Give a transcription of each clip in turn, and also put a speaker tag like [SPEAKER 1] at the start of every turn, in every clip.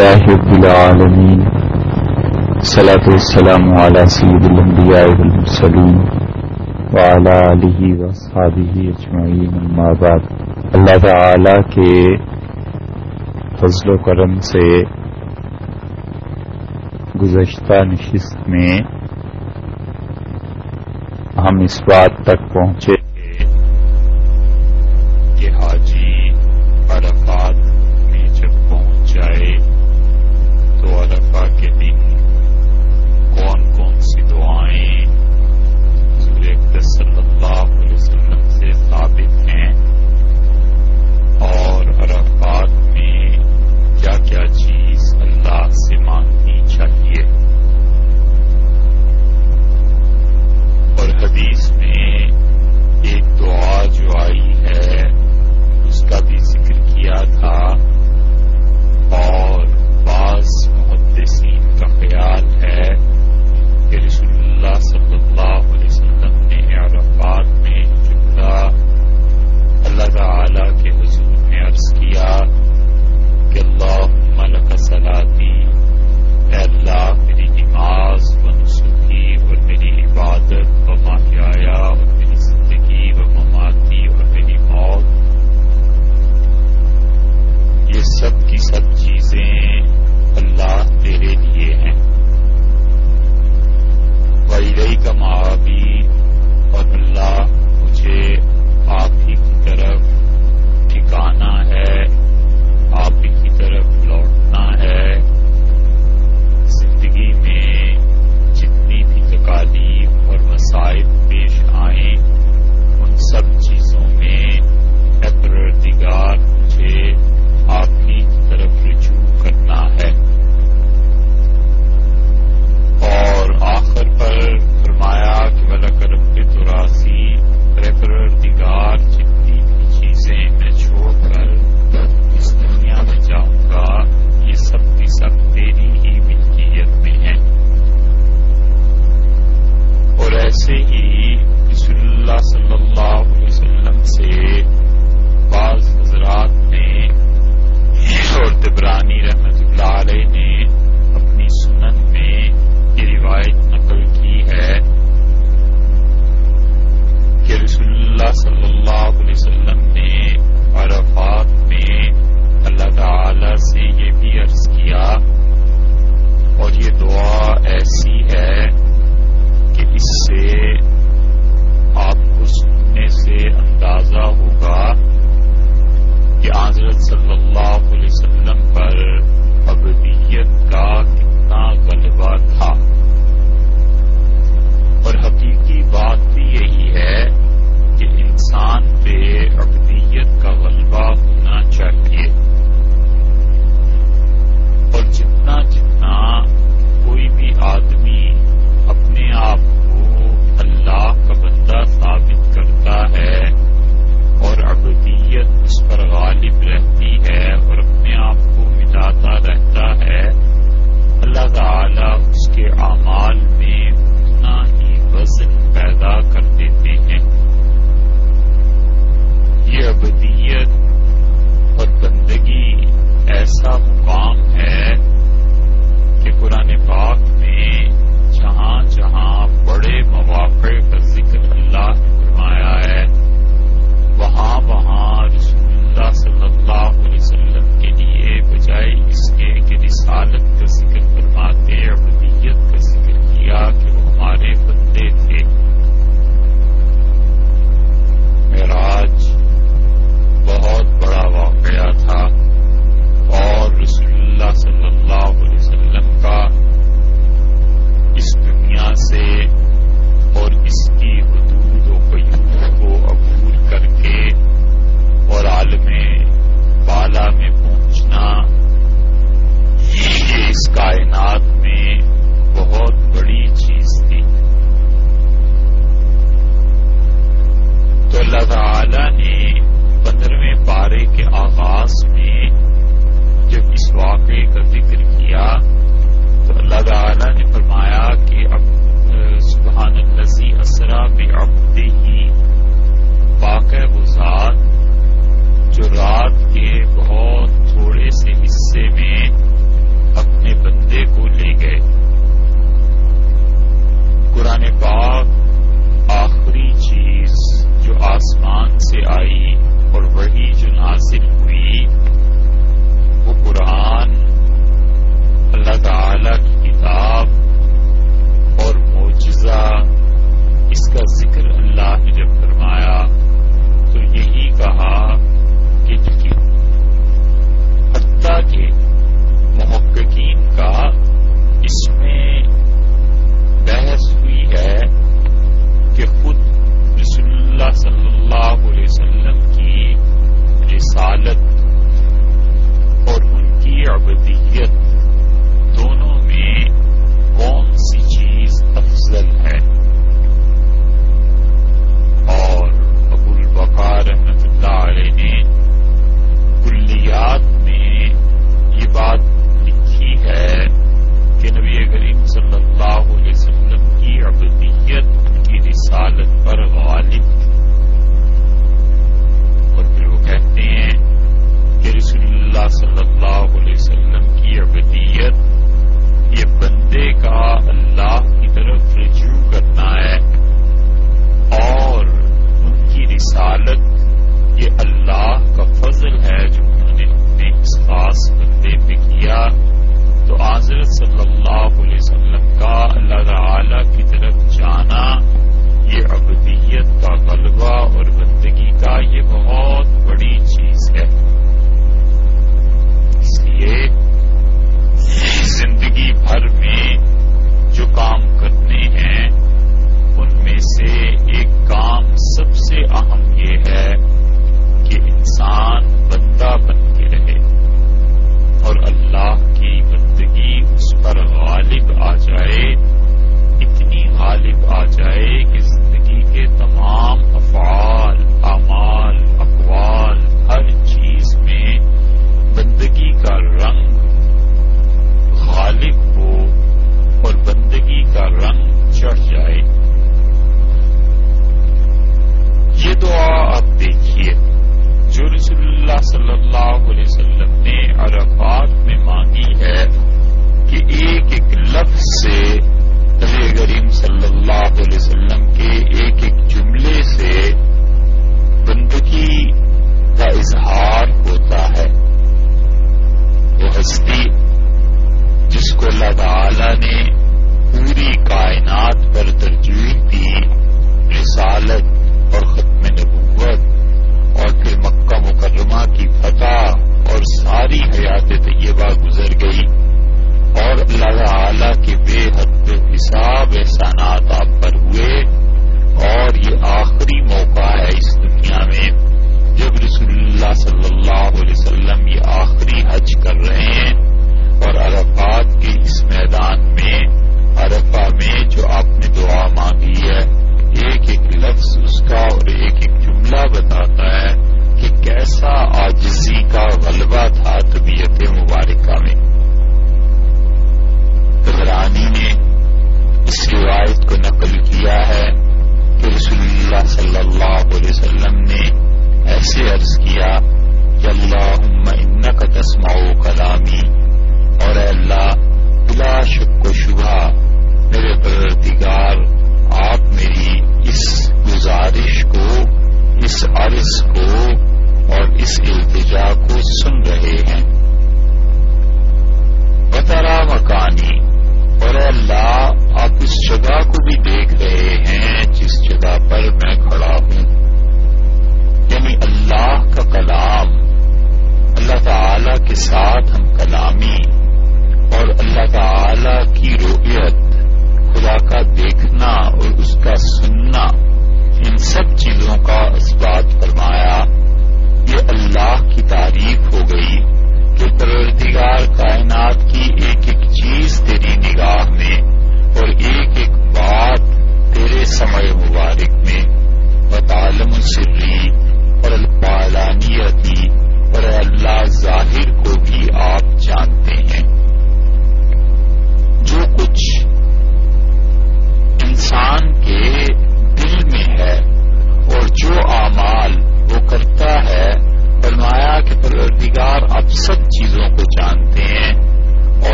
[SPEAKER 1] لله رب العالمين صلاة والسلام على سيد الانبياء والمرسلين وعلى آله وصحابه اجمعين اما بعد۔ اللہ تعالی کے فضل و کرم سے گزشتہ نشست میں ہم اس بات تک پہنچے۔ sallallahu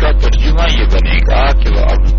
[SPEAKER 1] کا ترجمہ یہ بنے گا کہ وہ اب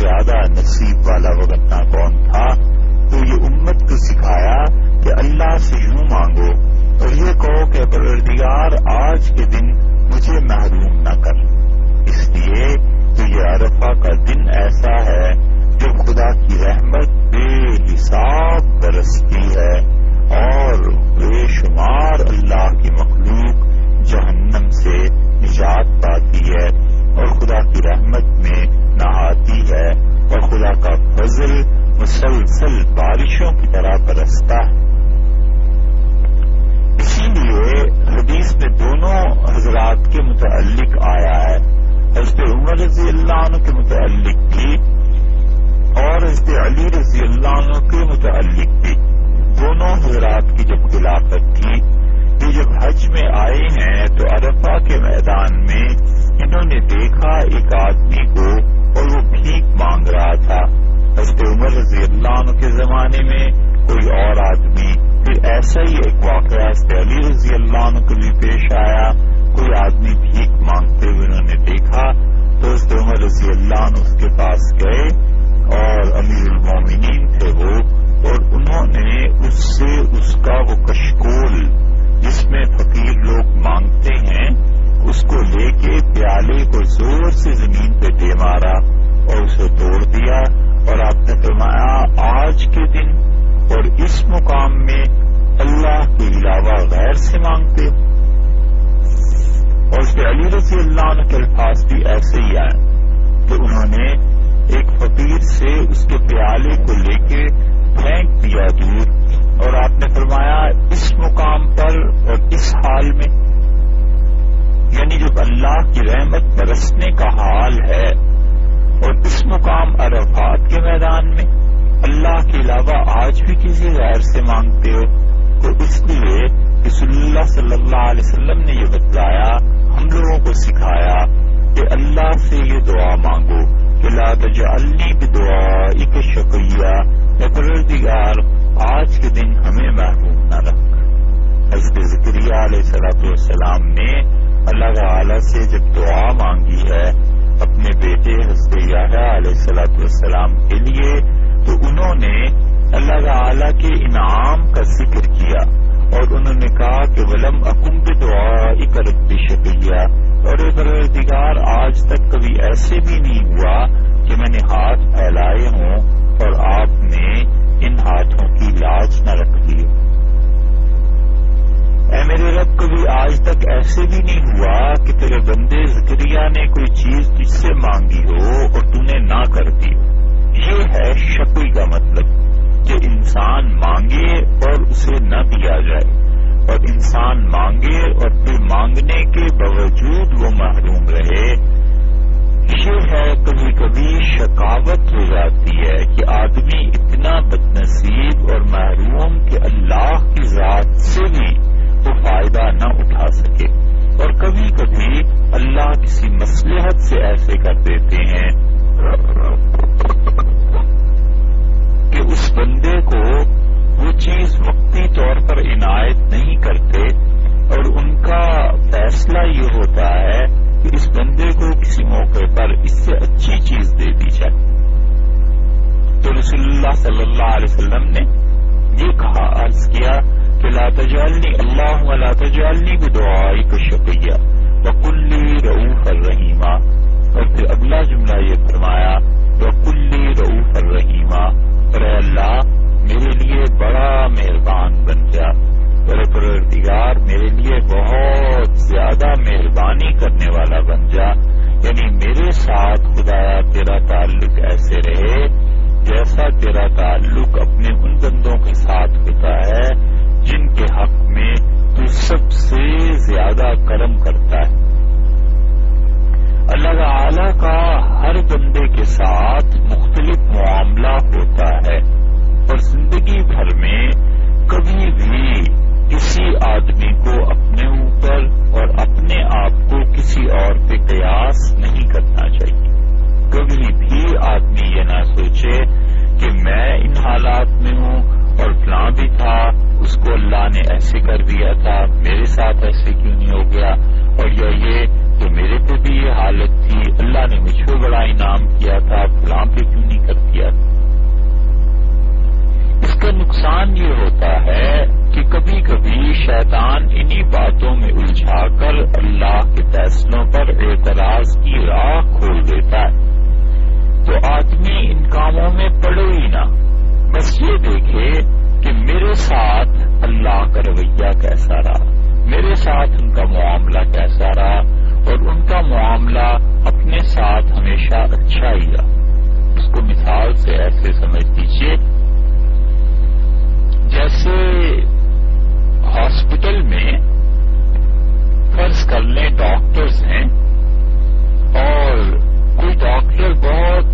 [SPEAKER 1] الأعداء النفسي سے زمین پہ دے مارا اور اسے توڑ دیا اور آپ نے فرمایا آج کے دن اور اس مقام میں اللہ کے علاوہ غیر سے مانگتے۔ اور اس پہ علی رضی اللہ عنہ کے الفاظ بھی ایسے ہی آئے کہ انہوں نے ایک فقیر سے اس کے پیالے کو لے کے پھینک دیا دور اور آپ نے فرمایا اس مقام پر اور اس حال میں یعنی جو اللہ کی رحمت برسنے کا حال ہے اور اس مقام عرفات کے میدان میں اللہ کے علاوہ آج بھی کسی غیر سے مانگتے ہو، تو اس لیے رسول اللہ صلی اللہ علیہ وسلم نے یہ بتلایا، ہم لوگوں کو سکھایا کہ اللہ سے یہ دعا مانگو کہ لا تجعلنی بدعا اک شکیہ یا پروردگار، آج کے دن ہمیں محروم نہ رکھ۔ حضرت ذکریہ علیہ صلاح نے اللہ تعالی سے جب دعا مانگی ہے اپنے بیٹے حضرت یادہ علیہ السلاۃ السلام کے لیے، تو انہوں نے اللہ تعالی کے انعام کا ذکر کیا اور انہوں نے کہا کہ ولم اکم دعا اکرب بھی شکریہ اور پروردگار، آج تک کبھی ایسے بھی نہیں ہوا کہ میں نے ہاتھ پھیلائے ہوں اور آپ نے ان ہاتھوں کی لاج نہ رکھ لی اے میرے رب، کبھی آج تک ایسے بھی نہیں ہوا کہ تیرے بندے ذکریہ نے کوئی چیز تجھ سے مانگی ہو اور تو نے نہ کر دی۔ یہ ہے شکل کا مطلب کہ انسان مانگے اور اسے نہ دیا جائے۔ اور انسان مانگے اور پھر مانگنے کے باوجود وہ محروم رہے۔ یہ ہے کبھی کبھی شکاوت ہو جاتی ہے کہ آدمی اتنا بدنصیب سکے۔ اور کبھی کبھی اللہ کسی مسلحت سے ایسے کر دیتے ہیں کہ اس بندے کو وہ چیز وقتی طور پر عنایت نہیں کرتے اور ان کا فیصلہ یہ ہوتا ہے کہ اس بندے کو کسی موقع پر اس سے اچھی چیز دے دی جائے۔ تو رسول اللہ صلی اللہ علیہ وسلم نے یہ کہا، عرض کیا کہ لا تجعلنی، اللہ لا تجعلنی بدعائی کو شکیہ وکلی رعوف الرحیمہ اور پھر اگلا جملہ یہ فرمایا وکلی رعوف الرحیمہ اور اے اللہ، میرے لیے بڑا مہربان بن جا. اور پروردگار، میرے لیے بہت زیادہ مہربانی کرنے والا بن جا. یعنی میرے ساتھ خدایا تیرا تعلق ایسے رہے جیسا تیرا تعلق اپنے ان بندوں کے ساتھ ہوتا ہے جن کے حق میں تو سب سے زیادہ کرم کرتا ہے۔ اللہ تعالی کا ہر بندے کے ساتھ مختلف معاملہ ہوتا ہے اور زندگی بھر میں کبھی بھی کسی آدمی کو اپنے اوپر اور اپنے آپ کو کسی اور پہ قیاس نہیں کرنا چاہیے۔ کبھی بھی آدمی یہ نہ سوچے کہ میں ان حالات میں ہوں اور فلاں بھی تھا، اس کو اللہ نے ایسے کر دیا تھا، میرے ساتھ ایسے کیوں نہیں ہو گیا؟ اور یا یہ کہ میرے پہ بھی یہ حالت تھی، اللہ نے مجھ کو بڑا انعام کیا تھا فلاں پہ کیوں نہیں کر دیا؟ اس کا نقصان یہ ہوتا ہے کہ کبھی کبھی شیطان انہی باتوں میں الجھا کر اللہ کے فیصلوں پر اعتراض کیسا رہا؟ میرے ساتھ ان کا معاملہ کیسا رہا؟ اور ان کا معاملہ اپنے ساتھ ہمیشہ اچھا ہی رہا۔ اس کو مثال سے ایسے سمجھ دیجیے جیسے ہاسپٹل میں فرض کر لیں ڈاکٹرز ہیں اور کوئی ڈاکٹر بہت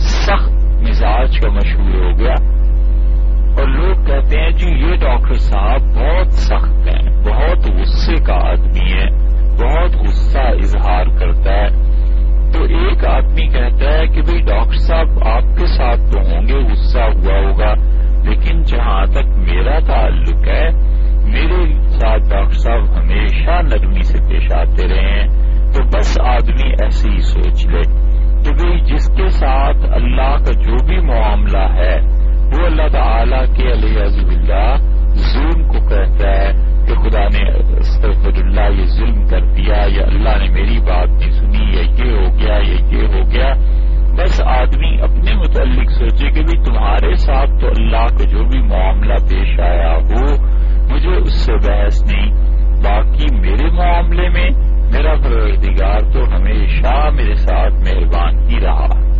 [SPEAKER 1] سخت مزاج کا مشہور ہو گیا۔ اور لوگ کہتے ہیں جی یہ ڈاکٹر صاحب بہت سخت ہیں، بہت غصے کا آدمی ہے بہت غصہ اظہار کرتا ہے۔ تو ایک آدمی کہتا ہے کہ بھئی ڈاکٹر صاحب آپ کے ساتھ تو ہوں گے، غصہ ہوا ہوگا، لیکن جہاں تک میرا تعلق ہے، میرے ساتھ ڈاکٹر صاحب ہمیشہ نرمی سے پیش آتے رہے ہیں۔ تو بس آدمی ایسے ہی سوچ لے کہ بھئی جس کے ساتھ اللہ کا جو بھی معاملہ ہے وہ اللہ تعالی کے علیہ اللہ ظلم کو کہتا ہے کہ خدا نے اللہ یہ ظلم کر دیا، یا اللہ نے میری بات نہیں سنی یا یہ ہو گیا یا یہ ہو گیا۔ بس آدمی اپنے متعلق سوچے کہ بھی تمہارے ساتھ تو اللہ کا جو بھی معاملہ پیش آیا ہو، مجھے اس سے بحث نہیں۔ باقی میرے معاملے میں، میرا پروردگار تو ہمیشہ میرے ساتھ مہربان ہی رہا۔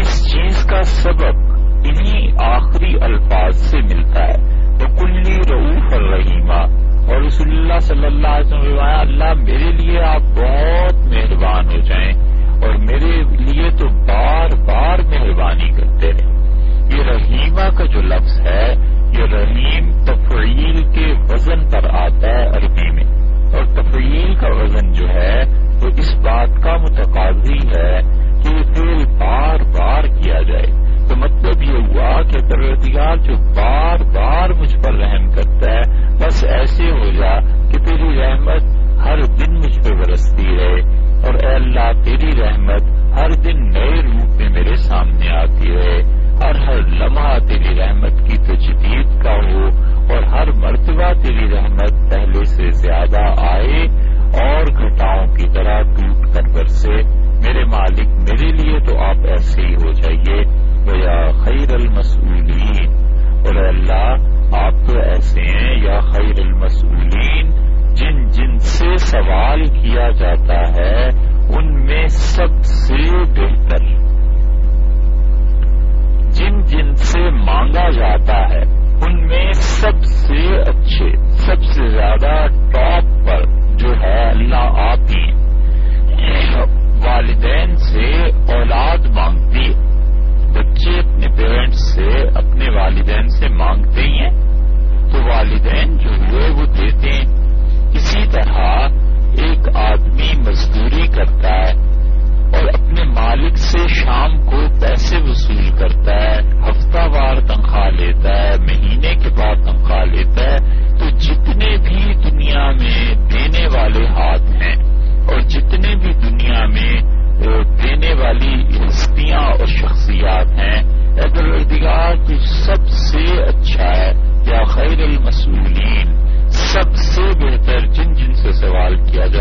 [SPEAKER 1] اس چیز کا سبب انہی آخری الفاظ سے ملتا ہے۔ وہ کلی رعوف الرحیمہ اور رسول اللہ صلی اللہ علیہ وسلم اللہ میرے لیے آپ بہت مہربان ہو جائیں۔ اور میرے لیے تو بار بار مہربانی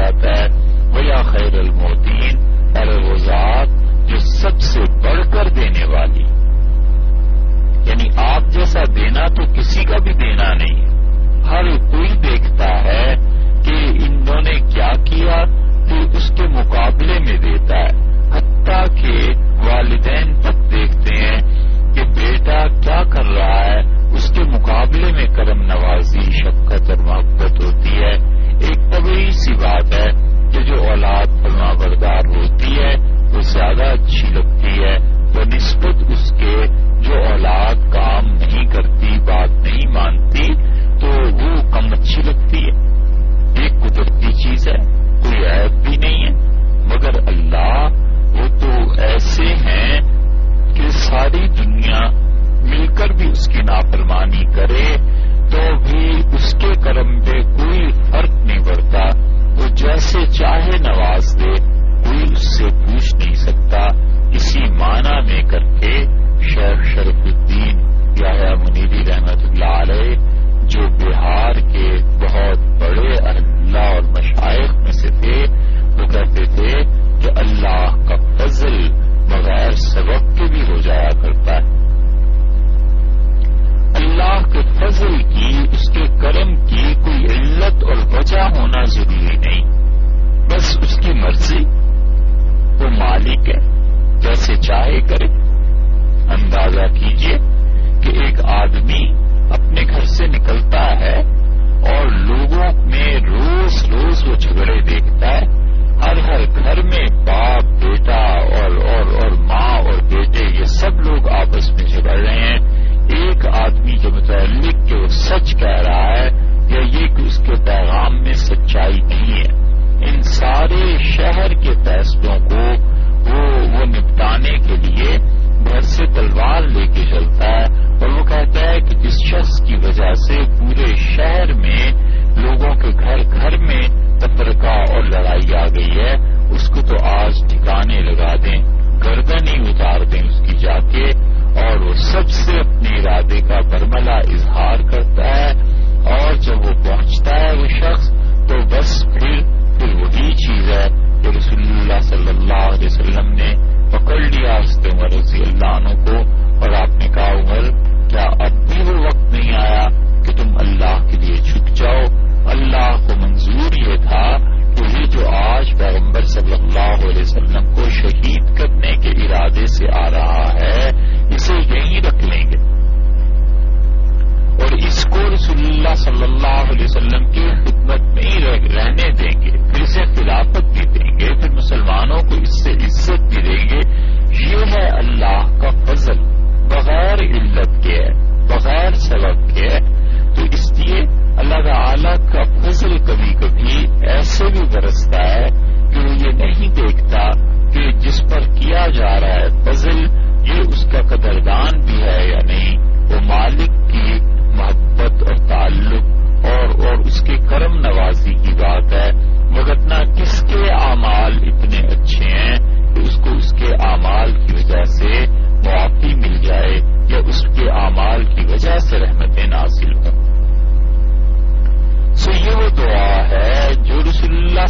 [SPEAKER 1] جاتا ہے وہ خیر المودین وہ ذات جو سب سے بڑھ کر دینے والی۔ یعنی آپ جیسا دینا تو کسی کا بھی دینا نہیں۔ ہر کوئی دیکھتا ہے کہ انہوں نے کیا کیا تو اس کے مقابلے میں دیتا ہے۔ حتیٰ کہ والدین تک دیکھتے ہیں کہ بیٹا کیا کر رہا ہے، اس کے مقابلے میں کرم نوازی، شفقت اور محبت ہوتی ہے۔ ایک طبی سی بات ہے کہ جو اولاد فرما بردار ہوتی ہے، وہ زیادہ اچھی لگتی ہے، وہ نسبت اس کے جو اولاد کام نہیں کرتی، بات نہیں مانتی، تو وہ کم اچھی لگتی ہے۔ ایک قدرتی چیز ہے، کوئی عیب بھی نہیں ہے۔ مگر اللہ، وہ تو ایسے ہیں کہ ساری دنیا مل کر بھی اس کی نافرمانی کرے۔ تو بھی اس کے کرم پہ کوئی فرق نہیں پڑتا۔ وہ جیسے چاہے نواز دے، کوئی اس سے پوچھ نہیں سکتا۔ اسی معنی میں کر کے شیخ شرف الدین یا منیری رحمت اللہ علیہ، جو بہار کے بہت بڑے اللہ اور مشائق میں سے تھے، وہ کہتے تھے کہ اللہ کا فضل بغیر سبق کے بھی ہو جایا کرتا ہے۔ اللہ کے فضل کی، اس کے کرم کی کوئی علت اور وجہ ہونا ضروری نہیں۔ بس اس کی مرضی، وہ مالک ہے۔ جیسے چاہے کرے۔ اندازہ کیجیے کہ ایک آدمی اپنے گھر سے نکلتا ہے اور لوگوں میں روز روز وہ جھگڑے دیکھتا ہے۔ ہر ہر گھر میں باپ، بیٹا اور اور اور ماں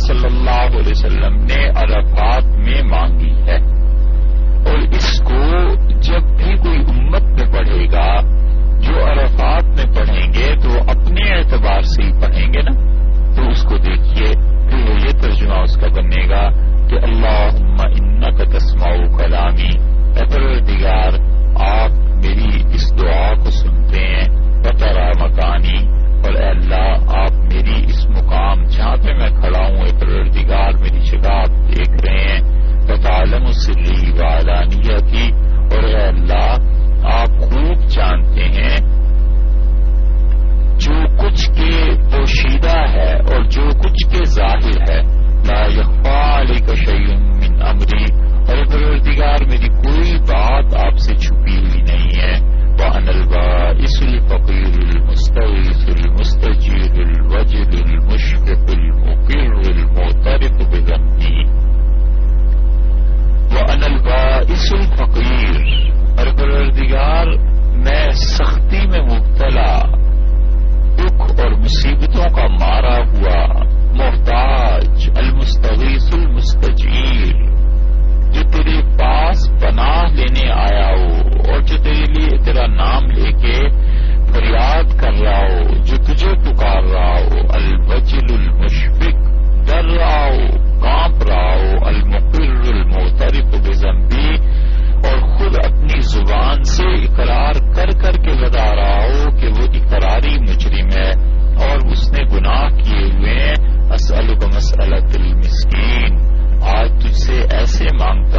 [SPEAKER 1] صلی اللہ علیہ وسلم نے عرفات میں مانگی ہے۔ اور اس کو جب بھی کوئی امت میں پڑھے گا، جو عرفات میں پڑھیں گے، تو اپنے اعتبار سے ہی پڑھیں گے نا۔ تو اس کو دیکھیے، پھر وہ یہ ترجمہ اس کا بنے گا کہ اللہ ان کا و کلامی دیگار آپ میری اس دعا کو سنتے ہیں بطرا مکانی۔ اور اے اللہ، آپ میری اس مقام جہاں پہ میں کھڑا ہوں، اے پروردگار، میری جگہ آپ دیکھ رہے ہیں۔ بطالم سلی وعلانیہ کی اور اے اللہ، آپ خوب جانتے ہیں، جو کچھ کے پوشیدہ ہے اور جو کچھ کے ظاہر ہے۔ لا یقفا علی کشیم من امری۔ اور پروردگار، میری کوئی بات آپ سے چھپی ہوئی نہیں ہے۔ وأنا البائس الفقير المستغيث المستجير الوجد المشفق المقر المعترف بذنبي. وأنا البائس الفقير. اور پروردگار، میں سختی میں مبتلا. دکھ اور مصیبتوں کا مارا ہوا محتاج المستغیث المستجیر. جو تیرے پاس پناہ لینے آیا ہو اور جو تیرے لیے تیرا نام لے کے فریاد کر رہا ہو، جو تجھے پکار رہا ہو البجل المشفق، ڈر رہا ہو، کانپ رہا ہو، المقر المحترف بزمبی اور خود اپنی زبان سے اقرار کر کر کے بتا رہا ہو کہ وہ اقراری مجرم ہے اور اس نے گناہ کیے ہوئے اسلق مسلط المسکین۔ آج تجھ سے ایسے مانگتا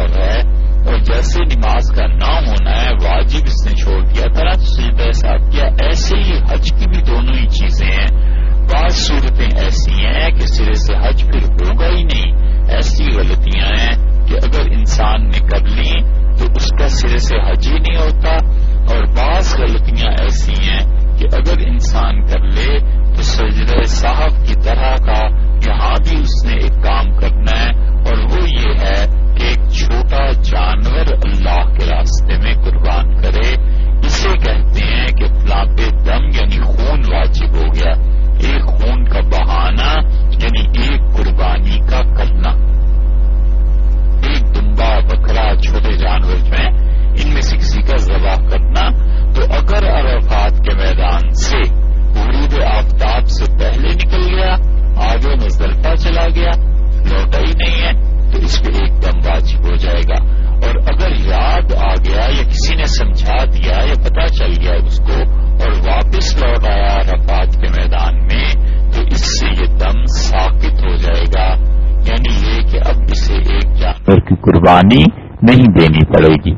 [SPEAKER 1] ہے اور جیسے نماز کا نام ہونا ہے، واجب اس نے چھوڑ دیا طرح سیدھا قربانی نہیں دینی پڑے گی۔